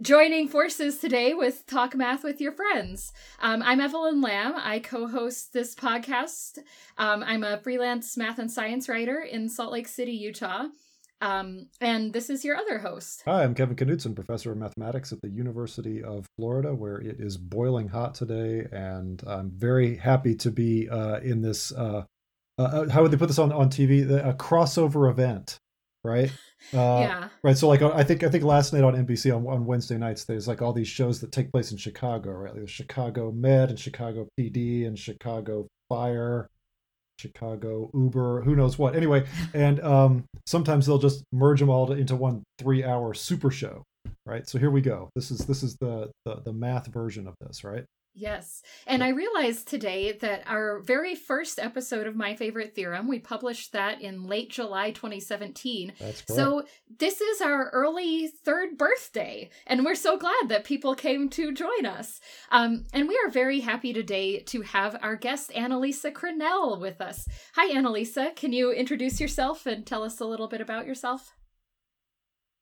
joining forces today with Talk Math with Your Friends. Um, I'm Evelyn Lamb. I co host this podcast. Um, I'm a freelance math and science writer in Salt Lake City, Utah. Um, and this is your other host. Hi, I'm Kevin Knudson, professor of mathematics at the University of Florida, where it is boiling hot today. And I'm very happy to be uh, in this. Uh, uh, uh how would they put this on, on TV? A crossover event, right? Uh, yeah. Right. So like I think I think last night on NBC on, on Wednesday nights there's like all these shows that take place in Chicago, right? Like the Chicago Med and Chicago PD and Chicago Fire, Chicago Uber, who knows what. Anyway, and um, sometimes they'll just merge them all to, into one three-hour super show, right? So here we go. This is this is the the, the math version of this, right? Yes. And I realized today that our very first episode of My Favorite Theorem, we published that in late July 2017. That's correct. So this is our early third birthday. And we're so glad that people came to join us. Um, and we are very happy today to have our guest, Annalisa Crannell, with us. Hi, Annalisa. Can you introduce yourself and tell us a little bit about yourself?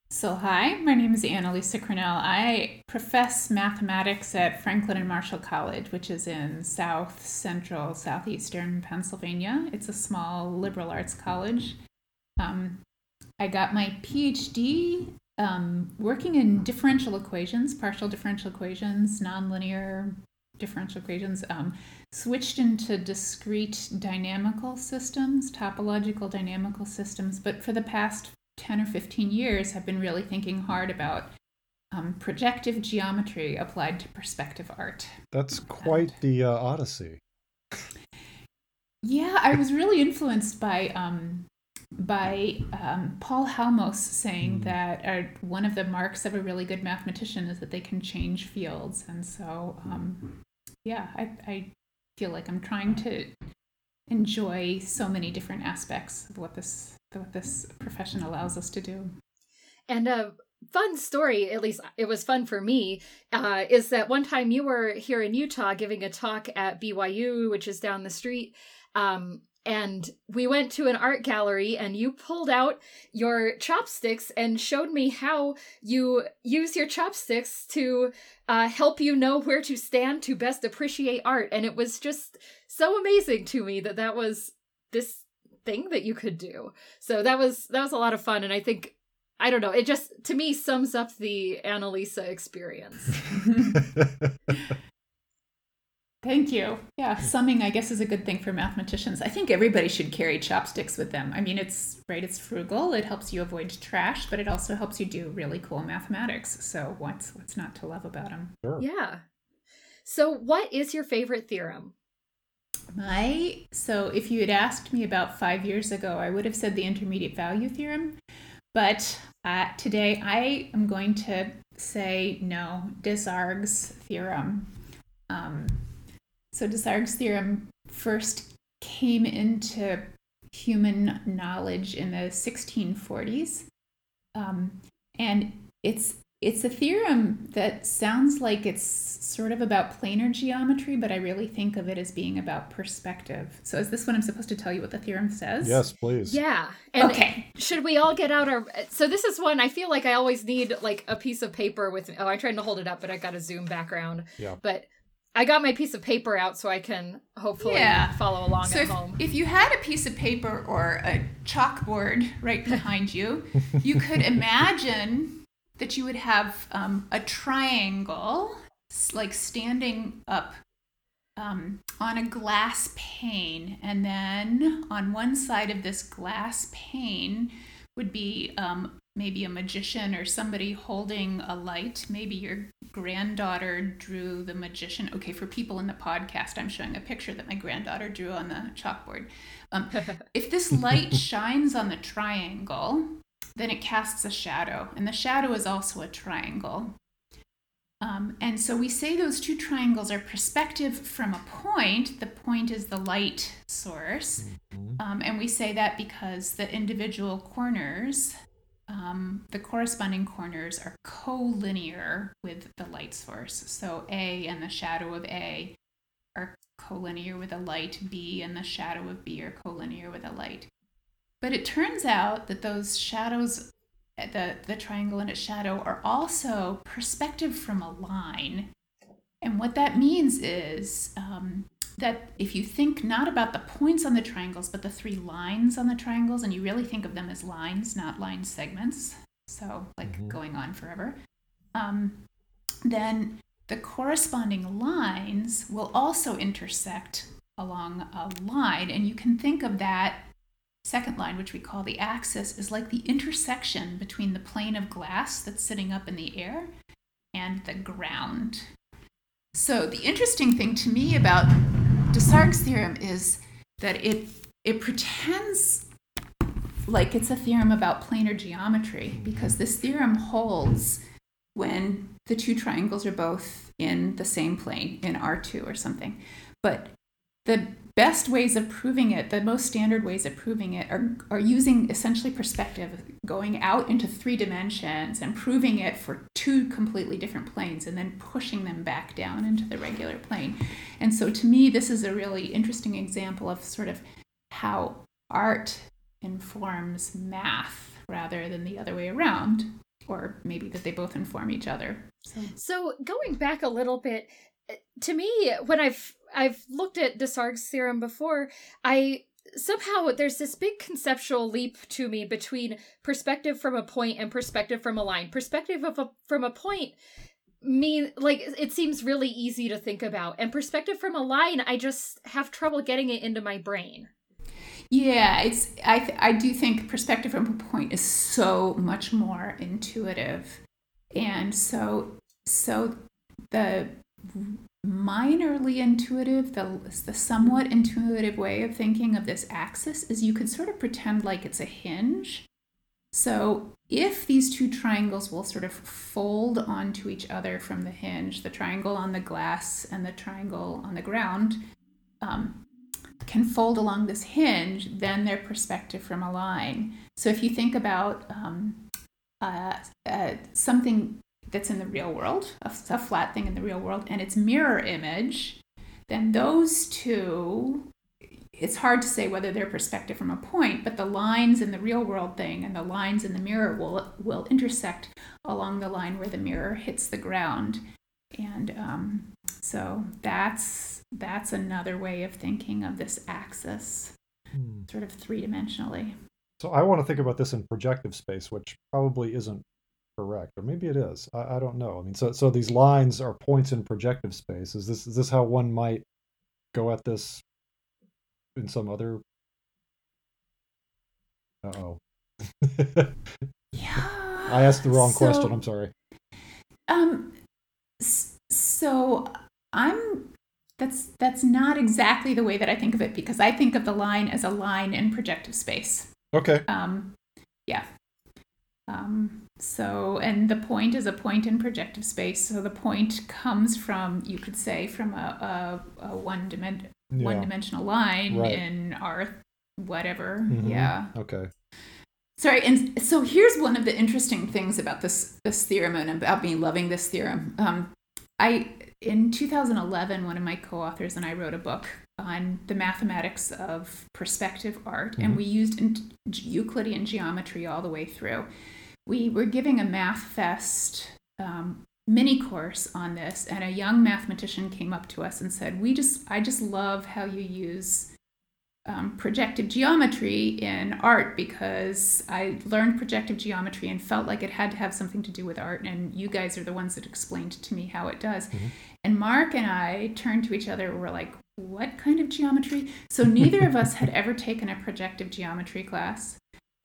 So, hi, my name is Annalisa Crannell. I profess mathematics at Franklin and Marshall College, which is in south central, southeastern Pennsylvania. It's a small liberal arts college. Um, I got my PhD um, working in differential equations, partial differential equations, nonlinear differential equations, um, switched into discrete dynamical systems, topological dynamical systems. But for the past 10 or 15 years have been really thinking hard about um, projective geometry applied to perspective art. That's quite and, the uh, odyssey. Yeah, I was really influenced by um, by um, Paul Halmos saying mm. that uh, one of the marks of a really good mathematician is that they can change fields, and so um, yeah, I, I feel like I'm trying to enjoy so many different aspects of what this what this profession allows us to do. And a fun story, at least it was fun for me, uh, is that one time you were here in Utah giving a talk at BYU, which is down the street. Um, and we went to an art gallery and you pulled out your chopsticks and showed me how you use your chopsticks to uh, help you know where to stand to best appreciate art and it was just so amazing to me that that was this thing that you could do. So that was that was a lot of fun and I think I don't know, it just to me sums up the Annalisa experience. Thank you. Yeah, summing I guess is a good thing for mathematicians. I think everybody should carry chopsticks with them. I mean, it's right, it's frugal, it helps you avoid trash, but it also helps you do really cool mathematics. So what's what's not to love about them? Sure. Yeah. So what is your favorite theorem? My so if you had asked me about five years ago, I would have said the intermediate value theorem. But uh, today I am going to say no, Desargues theorem. Um, so Desargues theorem first came into human knowledge in the 1640s, um, and it's it's a theorem that sounds like it's sort of about planar geometry, but I really think of it as being about perspective. So is this what I'm supposed to tell you what the theorem says? Yes, please. Yeah. And okay. Should we all get out our So this is one I feel like I always need like a piece of paper with Oh, I'm trying to hold it up, but I got a zoom background. Yeah. But I got my piece of paper out so I can hopefully yeah. follow along so at if, home. If you had a piece of paper or a chalkboard right behind you, you could imagine that you would have um, a triangle, like standing up um, on a glass pane. And then on one side of this glass pane would be um, maybe a magician or somebody holding a light. Maybe your granddaughter drew the magician. Okay, for people in the podcast, I'm showing a picture that my granddaughter drew on the chalkboard. Um, if this light shines on the triangle, then it casts a shadow, and the shadow is also a triangle. Um, and so we say those two triangles are perspective from a point. The point is the light source. Mm-hmm. Um, and we say that because the individual corners, um, the corresponding corners, are collinear with the light source. So A and the shadow of A are collinear with a light, B and the shadow of B are collinear with a light. But it turns out that those shadows the, the triangle and its shadow are also perspective from a line. And what that means is um, that if you think not about the points on the triangles, but the three lines on the triangles, and you really think of them as lines, not line segments, so like mm-hmm. going on forever, um, then the corresponding lines will also intersect along a line. And you can think of that second line, which we call the axis, is like the intersection between the plane of glass that's sitting up in the air and the ground. So the interesting thing to me about Desargues' theorem is that it it pretends like it's a theorem about planar geometry because this theorem holds when the two triangles are both in the same plane in R2 or something. But the best ways of proving it, the most standard ways of proving it, are, are using essentially perspective, going out into three dimensions and proving it for two completely different planes and then pushing them back down into the regular plane. And so to me, this is a really interesting example of sort of how art informs math rather than the other way around, or maybe that they both inform each other. So, so going back a little bit, eh, to me, when I've I've looked at Desargues' theorem before, I somehow there's this big conceptual leap to me between perspective from a point and perspective from a line. Perspective of a, from a point mean like it seems really easy to think about, and perspective from a line, I just have trouble getting it into my brain. Yeah, it's I th- I do think perspective from a point is so much more intuitive, and so so the minorly intuitive, the, the somewhat intuitive way of thinking of this axis is you could sort of pretend like it's a hinge. So if these two triangles will sort of fold onto each other from the hinge, the triangle on the glass and the triangle on the ground um, can fold along this hinge, then their perspective from a line. So if you think about um, uh, uh, something that's in the real world, a, a flat thing in the real world, and its mirror image, then those two it's hard to say whether they're perspective from a point, but the lines in the real world thing and the lines in the mirror will will intersect along the line where the mirror hits the ground, and um, so that's that's another way of thinking of this axis, hmm. sort of three dimensionally. So I want to think about this in projective space, which probably isn't correct, or maybe it is. I, I, don't know. I mean, so so these lines are points in projective space. Is this is this how one might go at this in some other? Uh oh. yeah. I asked the wrong so, question. I'm sorry. Um. So I'm. That's that's not exactly the way that I think of it because I think of the line as a line in projective space. Okay. Um. Yeah. Um, so, and the point is a point in projective space. So the point comes from, you could say, from a, a, a one, dimen- yeah. one dimensional line right. in our whatever. Mm-hmm. Yeah. Okay. Sorry, and so here's one of the interesting things about this this theorem and about me loving this theorem. Um, I in 2011, one of my co-authors and I wrote a book on the mathematics of perspective art, mm-hmm. and we used Euclidean geometry all the way through we were giving a math fest um, mini course on this and a young mathematician came up to us and said we just i just love how you use um, projective geometry in art because i learned projective geometry and felt like it had to have something to do with art and you guys are the ones that explained to me how it does. Mm-hmm. and mark and i turned to each other and were like what kind of geometry? So neither of us had ever taken a projective geometry class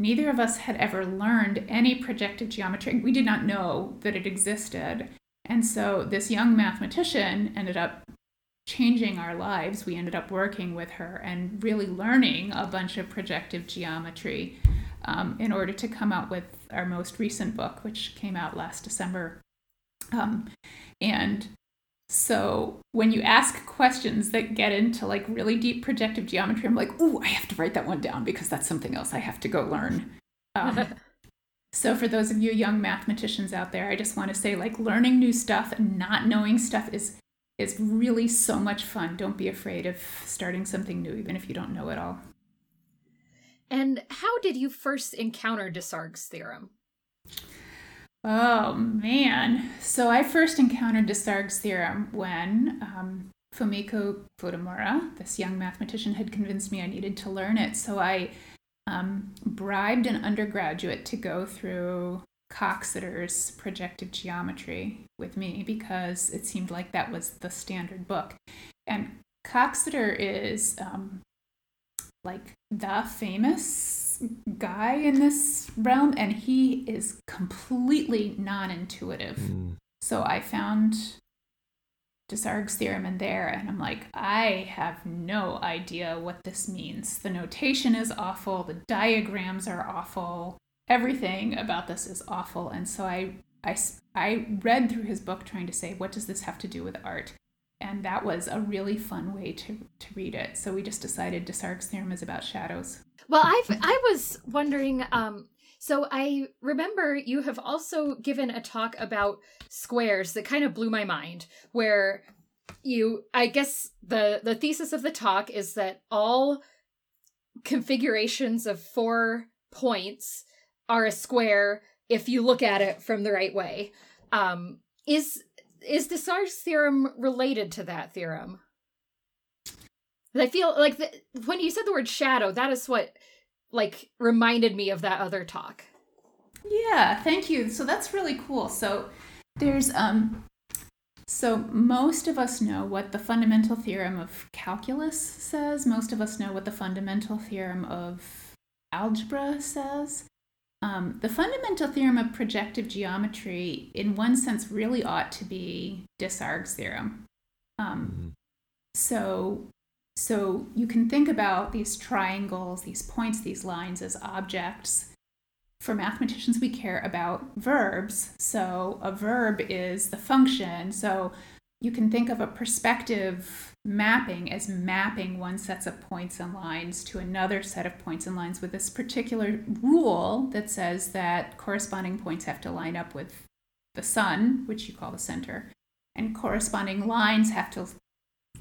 Neither of us had ever learned any projective geometry. We did not know that it existed. And so this young mathematician ended up changing our lives. We ended up working with her and really learning a bunch of projective geometry um, in order to come out with our most recent book, which came out last December. Um, and so when you ask questions that get into like really deep projective geometry, I'm like, ooh, I have to write that one down because that's something else I have to go learn. Um, so for those of you young mathematicians out there, I just want to say like learning new stuff and not knowing stuff is is really so much fun. Don't be afraid of starting something new, even if you don't know it all. And how did you first encounter Desargues' theorem? Oh man. So I first encountered Desargues' theorem when um, Fumiko Futamura, this young mathematician, had convinced me I needed to learn it. So I um, bribed an undergraduate to go through Coxeter's projective geometry with me because it seemed like that was the standard book. And Coxeter is um, like the famous guy in this realm, and he is completely non intuitive. Mm. So I found Desargues' theorem in there, and I'm like, I have no idea what this means. The notation is awful, the diagrams are awful, everything about this is awful. And so I, I, I read through his book trying to say, what does this have to do with art? and that was a really fun way to, to read it. So we just decided Desargues' theorem is about shadows. Well, I I was wondering. Um, so I remember you have also given a talk about squares that kind of blew my mind. Where you, I guess the the thesis of the talk is that all configurations of four points are a square if you look at it from the right way. Um, is is Desargues' theorem related to that theorem? I feel like the, when you said the word shadow, that is what like reminded me of that other talk. Yeah, thank you. So that's really cool. So there's um so most of us know what the fundamental theorem of calculus says. Most of us know what the fundamental theorem of algebra says. Um, the fundamental theorem of projective geometry, in one sense, really ought to be Desargues' theorem. Um, mm-hmm. So, so you can think about these triangles, these points, these lines as objects. For mathematicians, we care about verbs. So a verb is the function. So you can think of a perspective mapping as mapping one set of points and lines to another set of points and lines with this particular rule that says that corresponding points have to line up with the sun, which you call the center, and corresponding lines have to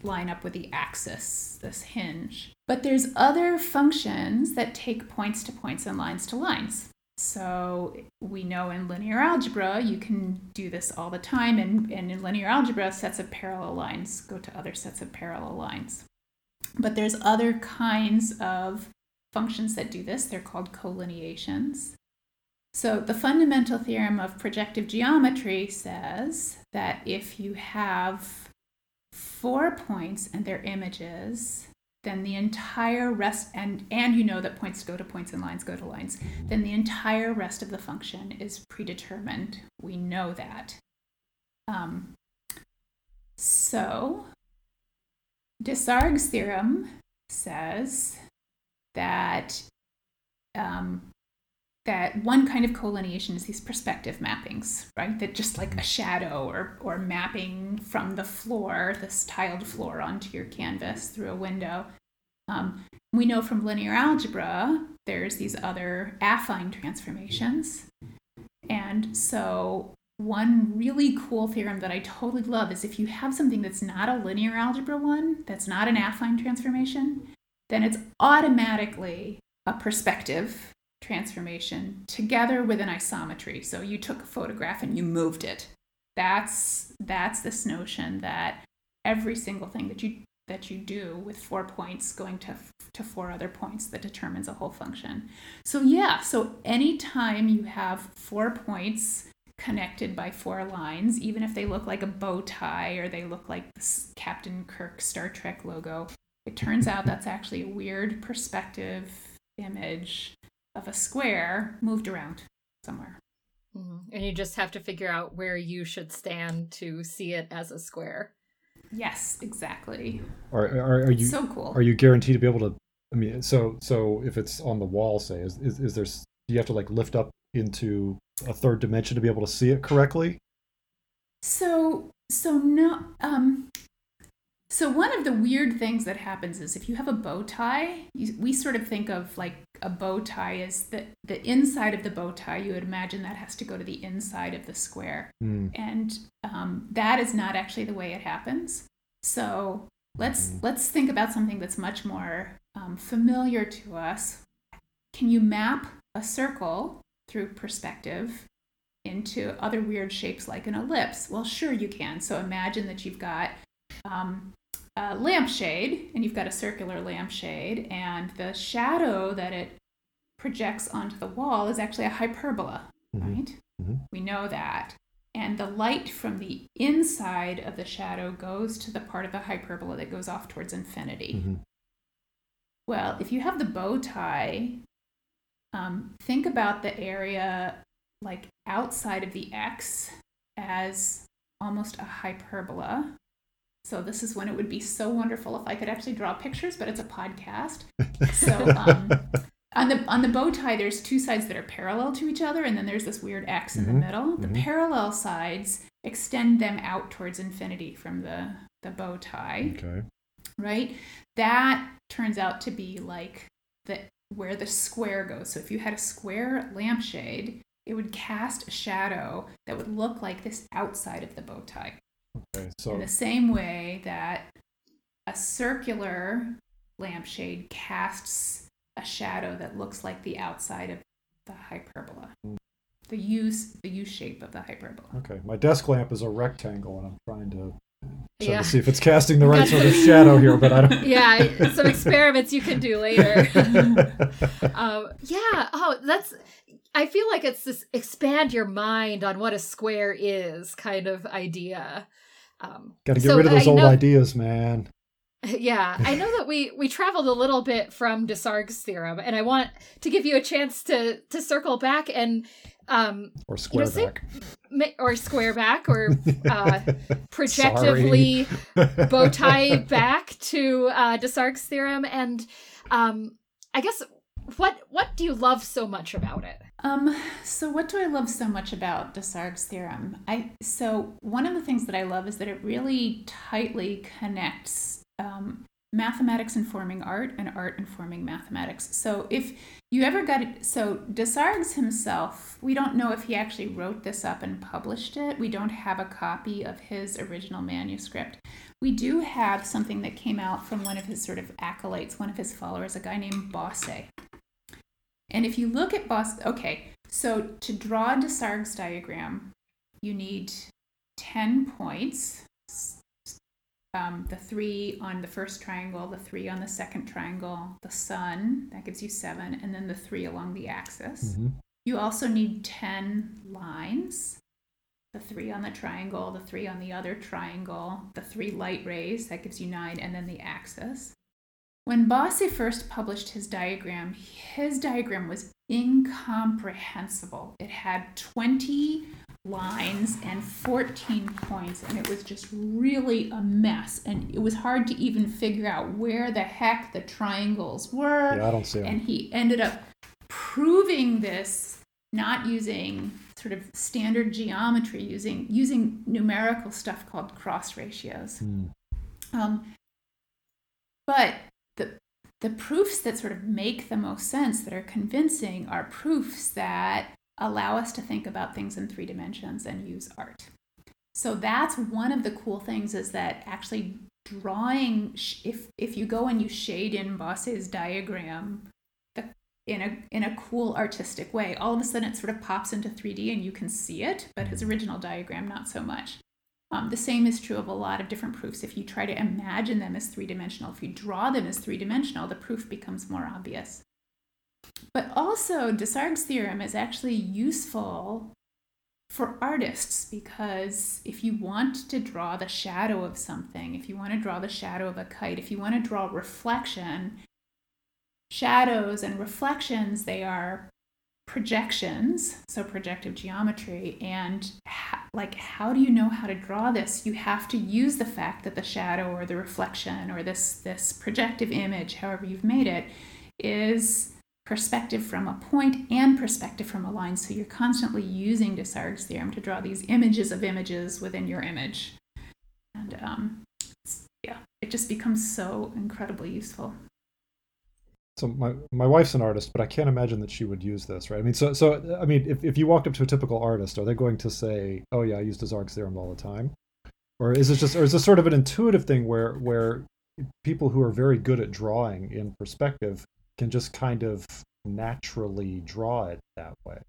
line up with the axis, this hinge. But there's other functions that take points to points and lines to lines. So we know in linear algebra, you can do this all the time. And, and in linear algebra, sets of parallel lines go to other sets of parallel lines. But there's other kinds of functions that do this. They're called collineations. So the fundamental theorem of projective geometry says that if you have four points and their images, then the entire rest and and you know that points go to points and lines go to lines then the entire rest of the function is predetermined. We know that. Um, so Desargues' theorem says that um, that one kind of collineation is these perspective mappings, right? That just like a shadow or, or mapping from the floor, this tiled floor, onto your canvas through a window. Um, we know from linear algebra there's these other affine transformations. And so, one really cool theorem that I totally love is if you have something that's not a linear algebra one, that's not an affine transformation, then it's automatically a perspective transformation together with an isometry. So you took a photograph and you moved it. That's that's this notion that every single thing that you that you do with four points going to to four other points that determines a whole function. So yeah, so anytime you have four points connected by four lines, even if they look like a bow tie or they look like this Captain Kirk Star Trek logo, it turns out that's actually a weird perspective image of a square moved around somewhere. Mm-hmm. And you just have to figure out where you should stand to see it as a square. Yes, exactly. Are, are, are you so cool? Are you guaranteed to be able to? I mean, so so if it's on the wall, say, is is, is there? Do you have to like lift up into a third dimension to be able to see it correctly? So so no um so one of the weird things that happens is if you have a bow tie, you, we sort of think of like a bow tie is the the inside of the bow tie. You would imagine that has to go to the inside of the square, mm. and um, that is not actually the way it happens. So let's mm. let's think about something that's much more um, familiar to us. Can you map a circle through perspective into other weird shapes like an ellipse? Well, sure you can. So imagine that you've got um, lampshade and you've got a circular lampshade, and the shadow that it projects onto the wall is actually a hyperbola, mm-hmm. right? Mm-hmm. We know that. And the light from the inside of the shadow goes to the part of the hyperbola that goes off towards infinity. Mm-hmm. Well, if you have the bow tie, um, think about the area like outside of the X as almost a hyperbola. So this is when it would be so wonderful if I could actually draw pictures, but it's a podcast. So um, on the on the bow tie, there's two sides that are parallel to each other, and then there's this weird X in mm-hmm. the middle. The mm-hmm. parallel sides extend them out towards infinity from the the bow tie. Okay. Right. That turns out to be like the where the square goes. So if you had a square lampshade, it would cast a shadow that would look like this outside of the bow tie. Okay, so in the same way that a circular lampshade casts a shadow that looks like the outside of the hyperbola. Mm. The U the U shape of the hyperbola. Okay, my desk lamp is a rectangle, and I'm trying to yeah. to see if it's casting the right sort of shadow here, but I don't. yeah, some experiments you can do later. um, yeah. Oh, that's. I feel like it's this expand your mind on what a square is kind of idea. Um, Got to get so rid of those I old know, ideas, man. Yeah, I know that we we traveled a little bit from Desargues' theorem, and I want to give you a chance to to circle back and um or square you know, back or square back or uh projectively bow tie back to uh Desargues' theorem and um I guess what what do you love so much about it? Um, so what do I love so much about Desargues' theorem? I so one of the things that I love is that it really tightly connects um, mathematics informing art and art informing mathematics. So if you ever got it, so Desargues himself, we don't know if he actually wrote this up and published it. We don't have a copy of his original manuscript. We do have something that came out from one of his sort of acolytes, one of his followers, a guy named Bosse. And if you look at Bosse, okay, so to draw a Desargues diagram, you need 10 points um, the three on the first triangle, the three on the second triangle, the sun, that gives you seven, and then the three along the axis. Mm-hmm. You also need 10 lines the three on the triangle, the three on the other triangle, the three light rays, that gives you nine, and then the axis. When Bosse first published his diagram, his diagram was incomprehensible. It had 20 lines and 14 points and it was just really a mess and it was hard to even figure out where the heck the triangles were yeah i don't see them. and he ended up proving this not using sort of standard geometry using using numerical stuff called cross ratios mm. um, but the the proofs that sort of make the most sense that are convincing are proofs that allow us to think about things in three dimensions and use art. So that's one of the cool things is that actually drawing if if you go and you shade in Bosse's diagram in a in a cool artistic way, all of a sudden it sort of pops into 3D and you can see it, but his original diagram not so much. Um, the same is true of a lot of different proofs. If you try to imagine them as three dimensional, if you draw them as three dimensional, the proof becomes more obvious. But also, Desargues' theorem is actually useful for artists because if you want to draw the shadow of something, if you want to draw the shadow of a kite, if you want to draw reflection, shadows and reflections, they are projections, so projective geometry. And ha- like, how do you know how to draw this? You have to use the fact that the shadow or the reflection or this this projective image, however you've made it, is perspective from a point and perspective from a line. So you're constantly using Desargues' theorem to draw these images of images within your image. And um, yeah, it just becomes so incredibly useful. So my my wife's an artist, but I can't imagine that she would use this, right? I mean, so so I mean, if, if you walked up to a typical artist, are they going to say, "Oh yeah, I use Desargues' theorem all the time," or is it just, or is this sort of an intuitive thing where where people who are very good at drawing in perspective can just kind of naturally draw it that way.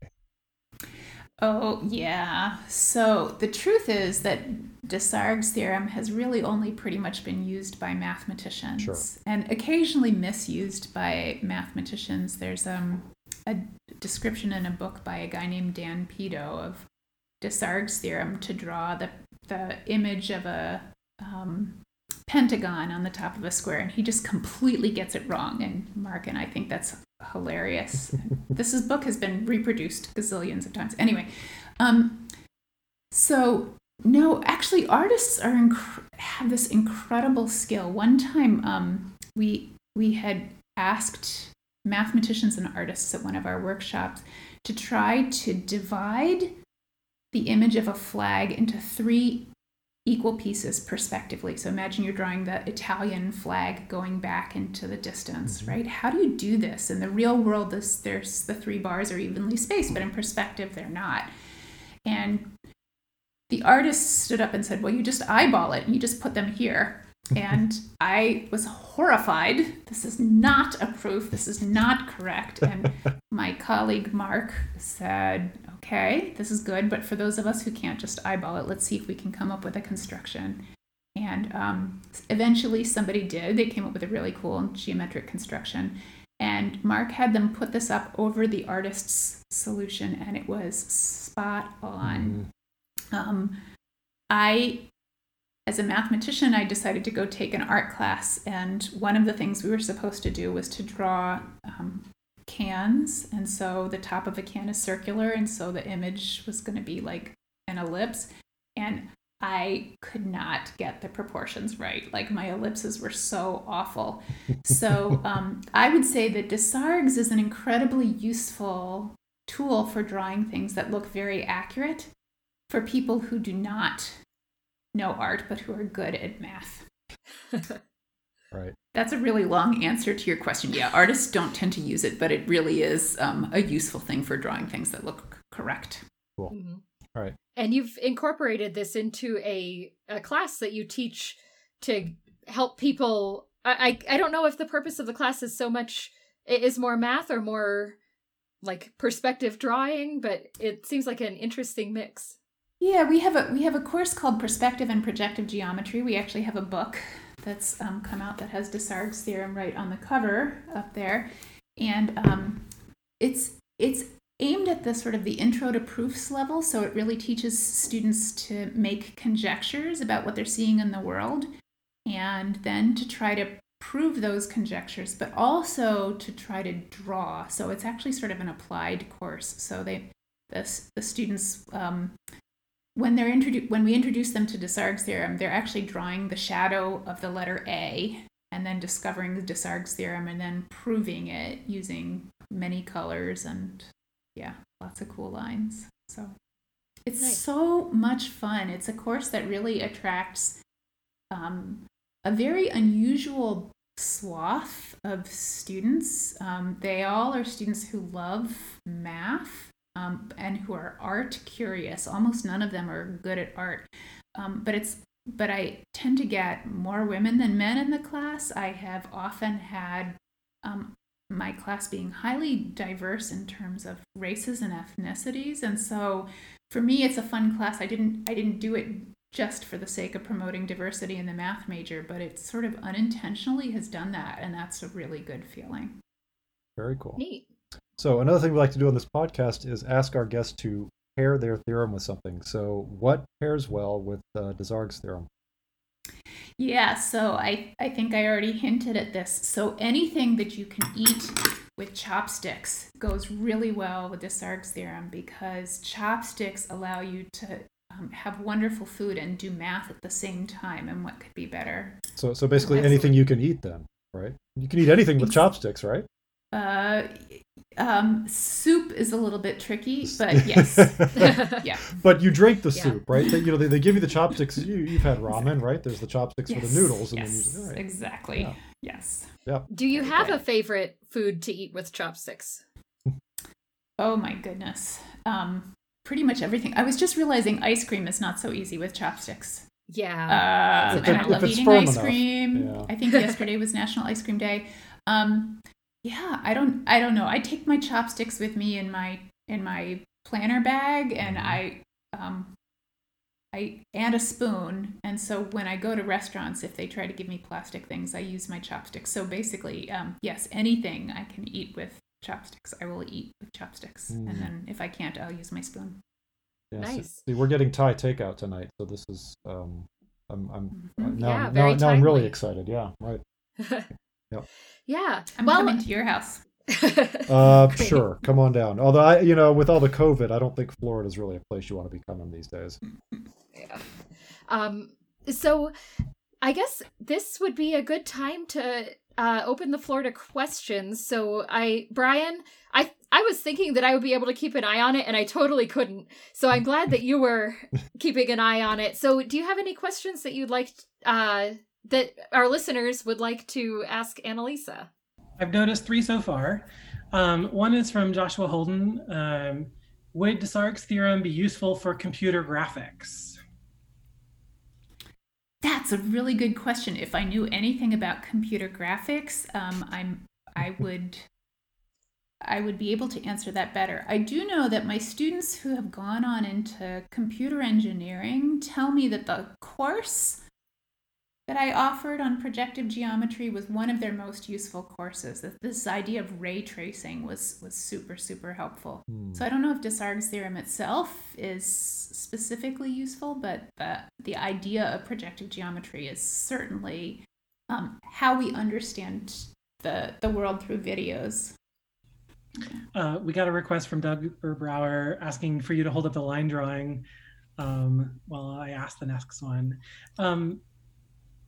Oh, yeah. So the truth is that Desargues' theorem has really only pretty much been used by mathematicians Sure. and occasionally misused by mathematicians. There's um, a description in a book by a guy named Dan Pedoe of Desargues' theorem to draw the, the image of a um, pentagon on the top of a square, and he just completely gets it wrong. And Mark and I think that's hilarious. this is, book has been reproduced gazillions of times. Anyway, um, so no, actually, artists are inc- have this incredible skill. One time, um, we we had asked mathematicians and artists at one of our workshops to try to divide the image of a flag into three equal pieces perspectively. So imagine you're drawing the Italian flag going back into the distance, mm-hmm. right? How do you do this? In the real world, this there's the three bars are evenly spaced, but in perspective, they're not. And the artist stood up and said, Well, you just eyeball it and you just put them here. And I was horrified. This is not a proof. This is not correct. And my colleague Mark said, Okay, this is good. But for those of us who can't just eyeball it, let's see if we can come up with a construction. And um, eventually somebody did. They came up with a really cool geometric construction. And Mark had them put this up over the artist's solution, and it was spot on. Um, I, as a mathematician, I decided to go take an art class, and one of the things we were supposed to do was to draw um, cans. And so the top of a can is circular, and so the image was going to be like an ellipse. And I could not get the proportions right. Like my ellipses were so awful. So um, I would say that Desargues is an incredibly useful tool for drawing things that look very accurate for people who do not know art but who are good at math. Right. That's a really long answer to your question. Yeah, artists don't tend to use it, but it really is um, a useful thing for drawing things that look correct. Cool. Mhm. All right. And you've incorporated this into a, a class that you teach to help people. I, I I don't know if the purpose of the class is so much it is more math or more like perspective drawing, but it seems like an interesting mix. Yeah, we have a we have a course called Perspective and Projective Geometry. We actually have a book that's um, come out that has Desargues' theorem right on the cover up there, and um, it's it's aimed at the sort of the intro to proofs level. So it really teaches students to make conjectures about what they're seeing in the world, and then to try to prove those conjectures, but also to try to draw. So it's actually sort of an applied course. So they the, the students um, when they're introduced when we introduce them to Desargues' theorem, they're actually drawing the shadow of the letter A and then discovering the Desargues' theorem and then proving it using many colors and yeah, lots of cool lines. So it's Nice. so much fun. It's a course that really attracts um, a very unusual swath of students. Um, they all are students who love math um, and who are art curious. Almost none of them are good at art, um, but it's but I tend to get more women than men in the class. I have often had um, my class being highly diverse in terms of races and ethnicities, and so for me, it's a fun class. I didn't I didn't do it just for the sake of promoting diversity in the math major, but it sort of unintentionally has done that, and that's a really good feeling. Very cool. Neat. So another thing we like to do on this podcast is ask our guests to pair their theorem with something. So what pairs well with uh, Desargues' theorem? Yeah, so I, I think I already hinted at this. So anything that you can eat with chopsticks goes really well with the Desargues' theorem because chopsticks allow you to um, have wonderful food and do math at the same time. And what could be better? So so basically Excellent. anything you can eat then, right? You can eat anything with chopsticks, right? Uh, um, soup is a little bit tricky, but yes. yeah. But you drink the Yeah. soup, right? They, you know, they, they give you the chopsticks. You, you've had ramen, right? There's the chopsticks for the noodles, and yes, then you. All right. exactly. Yeah. Yes. Do you have good. a favorite food to eat with chopsticks? Oh my goodness. Um, pretty much everything. I was just realizing ice cream is not so easy with chopsticks. Yeah. Um, and it- I love eating ice enough, cream. yeah. I think yesterday was National Ice Cream Day. Um, yeah, I don't, I don't know. I take my chopsticks with me in my in my planner bag and Mhm. I um I and a spoon. And so when I go to restaurants, if they try to give me plastic things, I use my chopsticks. So basically, um, yes, anything I can eat with chopsticks, I will eat with chopsticks. Mm. And then if I can't, I'll use my spoon. Yeah, see- Nice. See, we're getting Thai takeout tonight, so this is um, I'm I'm uh, Mhm. now Yeah, now, now I'm really excited. Yeah, right. yeah. I'm well, coming to your house. Uh, sure. Come on down. Although I, you know, with all the COVID, I don't think Florida is really a place you want to be coming these days. Yeah. Um, so I guess this would be a good time to uh, open the floor to questions. So I, Brian, I I was thinking that I would be able to keep an eye on it, and I totally couldn't. So I'm glad that you were keeping an eye on it. So do you have any questions that you'd like uh, that our listeners would like to ask Annalisa? I've noticed three so far. Um, one is from Joshua Holden. Um, would Desargues' theorem be useful for computer graphics? That's a really good question. If I knew anything about computer graphics, um, I'm I would I would be able to answer that better. I do know that my students who have gone on into computer engineering tell me that the course that I offered on projective geometry was one of their most useful courses. That this idea of ray tracing was was super super helpful. Hmm. So I don't know if Desargues' theorem itself is specifically useful, but the, the idea of projective geometry is certainly um, how we understand the, the world through videos. Uh, we got a request from Doug Burbrower asking for you to hold up the line drawing um, while I ask the next one. Um,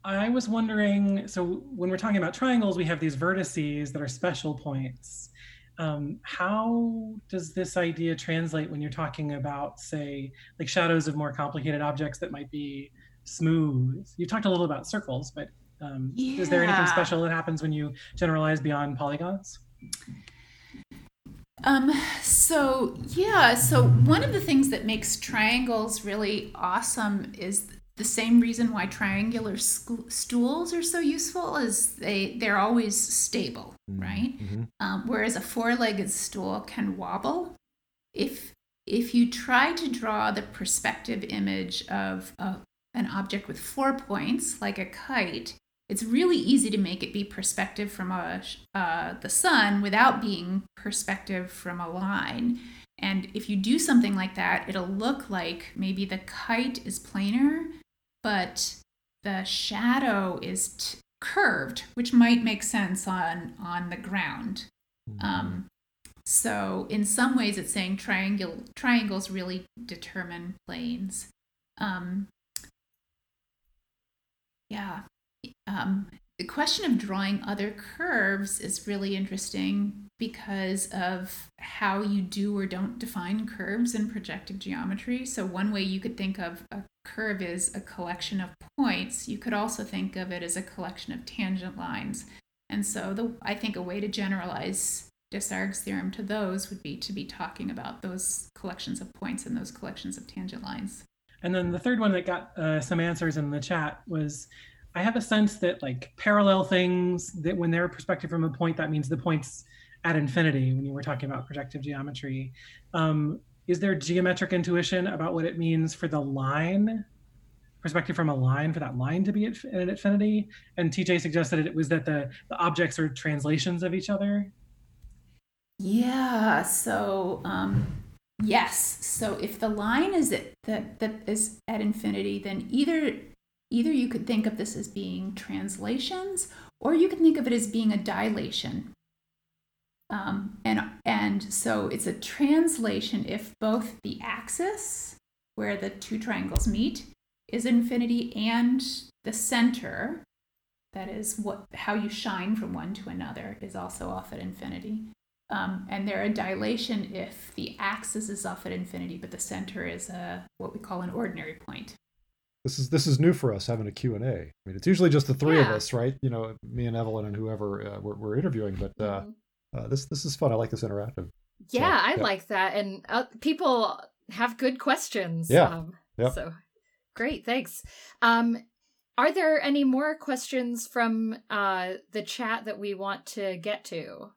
I was wondering so, when we're talking about triangles, we have these vertices that are special points. Um, how does this idea translate when you're talking about, say, like shadows of more complicated objects that might be smooth? You talked a little about circles, but um, is there anything special that happens when you generalize beyond polygons? Um, so yeah, so one of the things that makes triangles really awesome is the same reason why triangular sc- stools are so useful is they they're always stable, right? Mhm. um, whereas a four-legged stool can wobble. If if you try to draw the perspective image of a, an object with four points, like a kite, it's really easy to make it be perspective from a uh, the sun without being perspective from a line. And if you do something like that, it'll look like maybe the kite is planar, but the shadow is t- curved, which might make sense on on the ground. Um, so in some ways, it's saying triangle triangles really determine planes. Um, yeah. Um, the question of drawing other curves is really interesting because of how you do or don't define curves in projective geometry. So, one way you could think of a curve is a collection of points. You could also think of it as a collection of tangent lines. And so, the, I think a way to generalize Desargues' theorem to those would be to be talking about those collections of points and those collections of tangent lines. And then the third one that got uh, some answers in the chat was I have a sense that like parallel things that when they're perspective from a point, that means the points at infinity when you were talking about projective geometry. Um, is there geometric intuition about what it means for the line perspective from a line for that line to be at, at infinity? And TJ suggested it was that the, the objects are translations of each other. Yeah. So um, yes. So if the line is at that that is at infinity, then either either you could think of this as being translations, or you could think of it as being a dilation. Um, and and so it's a translation if both the axis where the two triangles meet is infinity and the center that is what how you shine from one to another is also off at infinity um, and they're a dilation if the axis is off at infinity but the center is a what we call an ordinary point This is this is new for us having a Q and A. I mean, it's usually just the three of us, right? You know, me and Evelyn and whoever uh, we're, we're interviewing. But uh, Mhm. Uh, this this is fun. I like this interactive. Yeah, I yeah. like that. And uh, people have good questions. Yeah. Um, Yep. So great. Thanks. Um, are there any more questions from uh, the chat that we want to get to?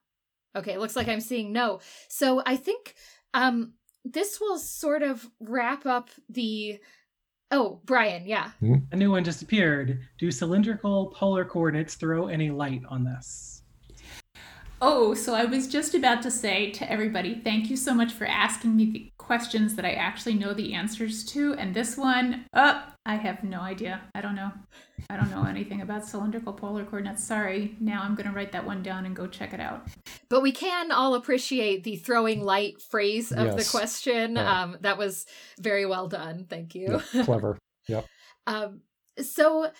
Okay, it looks like I'm seeing no. So I think um, this will sort of wrap up the. Oh, Brian, yeah. A new one just appeared. Do cylindrical polar coordinates throw any light on this? Oh, so I was just about to say to everybody, thank you so much for asking me the questions that I actually know the answers to. And this one, oh, I have no idea. I don't know. I don't know anything about cylindrical polar coordinates. Sorry. Now I'm going to write that one down and go check it out. But we can all appreciate the throwing light phrase of the question. Yeah. Um, that was very well done. Thank you. Yeah, clever. Yep. Um, so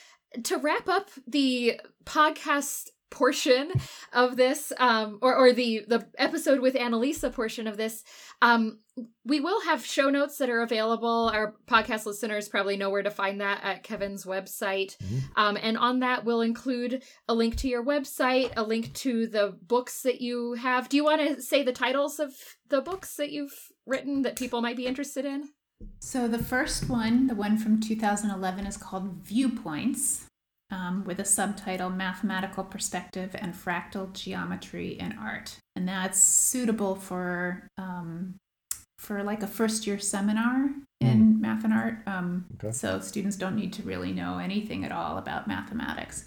to wrap up the podcast portion of this, um, or, or the the episode with Annalisa portion of this, um, we will have show notes that are available. Our podcast listeners probably know where to find that at Kevin's website. Mhm. Um, and on that, we'll include a link to your website, a link to the books that you have. Do you want to say the titles of the books that you've written that people might be interested in? So the first one, the one from 2011, is called Viewpoints, um, with a subtitle Mathematical Perspective and Fractal Geometry in Art. And that's suitable for um, for like a first year seminar in math and art. Um, Okay. So students don't need to really know anything at all about mathematics.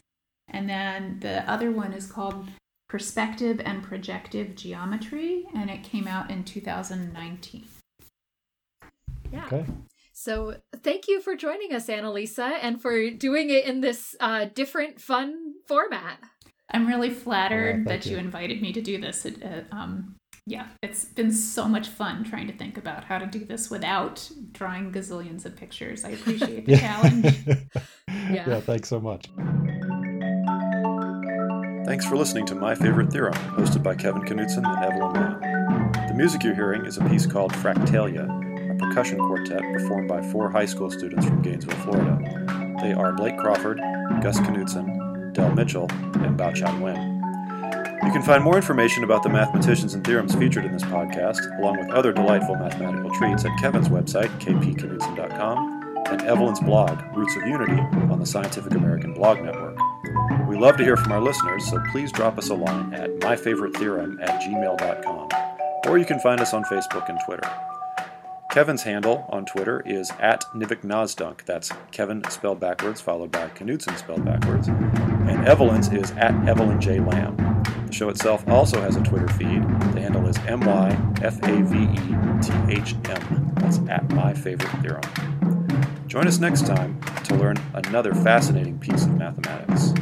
And then the other one is called Perspective and Projective Geometry, and it came out in 2019. Yeah. Okay. So thank you for joining us, Annalisa, and for doing it in this uh, different, fun format. I'm really flattered Yeah, that you. you. invited me to do this. It, uh, um, yeah, it's been so much fun trying to think about how to do this without drawing gazillions of pictures. I appreciate the challenge. Yeah. yeah. Thanks so much. Thanks for listening to My Favorite Theorem, hosted by Kevin Knudson and Evelyn Lamb. The music you're hearing is a piece called Fractalia, a percussion quartet performed by four high school students from Gainesville, Florida. They are Blake Crawford, Gus Knudson, Del Mitchell, and Bao Chan Wen. You can find more information about the mathematicians and theorems featured in this podcast, along with other delightful mathematical treats, at Kevin's website, kpknudson.com, and Evelyn's blog, Roots of Unity, on the Scientific American Blog Network. We love to hear from our listeners, so please drop us a line at myfavoritetheorem at gmail.com, or you can find us on Facebook and Twitter. Kevin's handle on Twitter is at Nivik That's Kevin spelled backwards, followed by Knudson spelled backwards. And Evelyn's is at Evelyn J. Lamb. The show itself also has a Twitter feed. The handle is M Y F A V E T H M. That's at My Favorite Theorem. Join us next time to learn another fascinating piece of mathematics.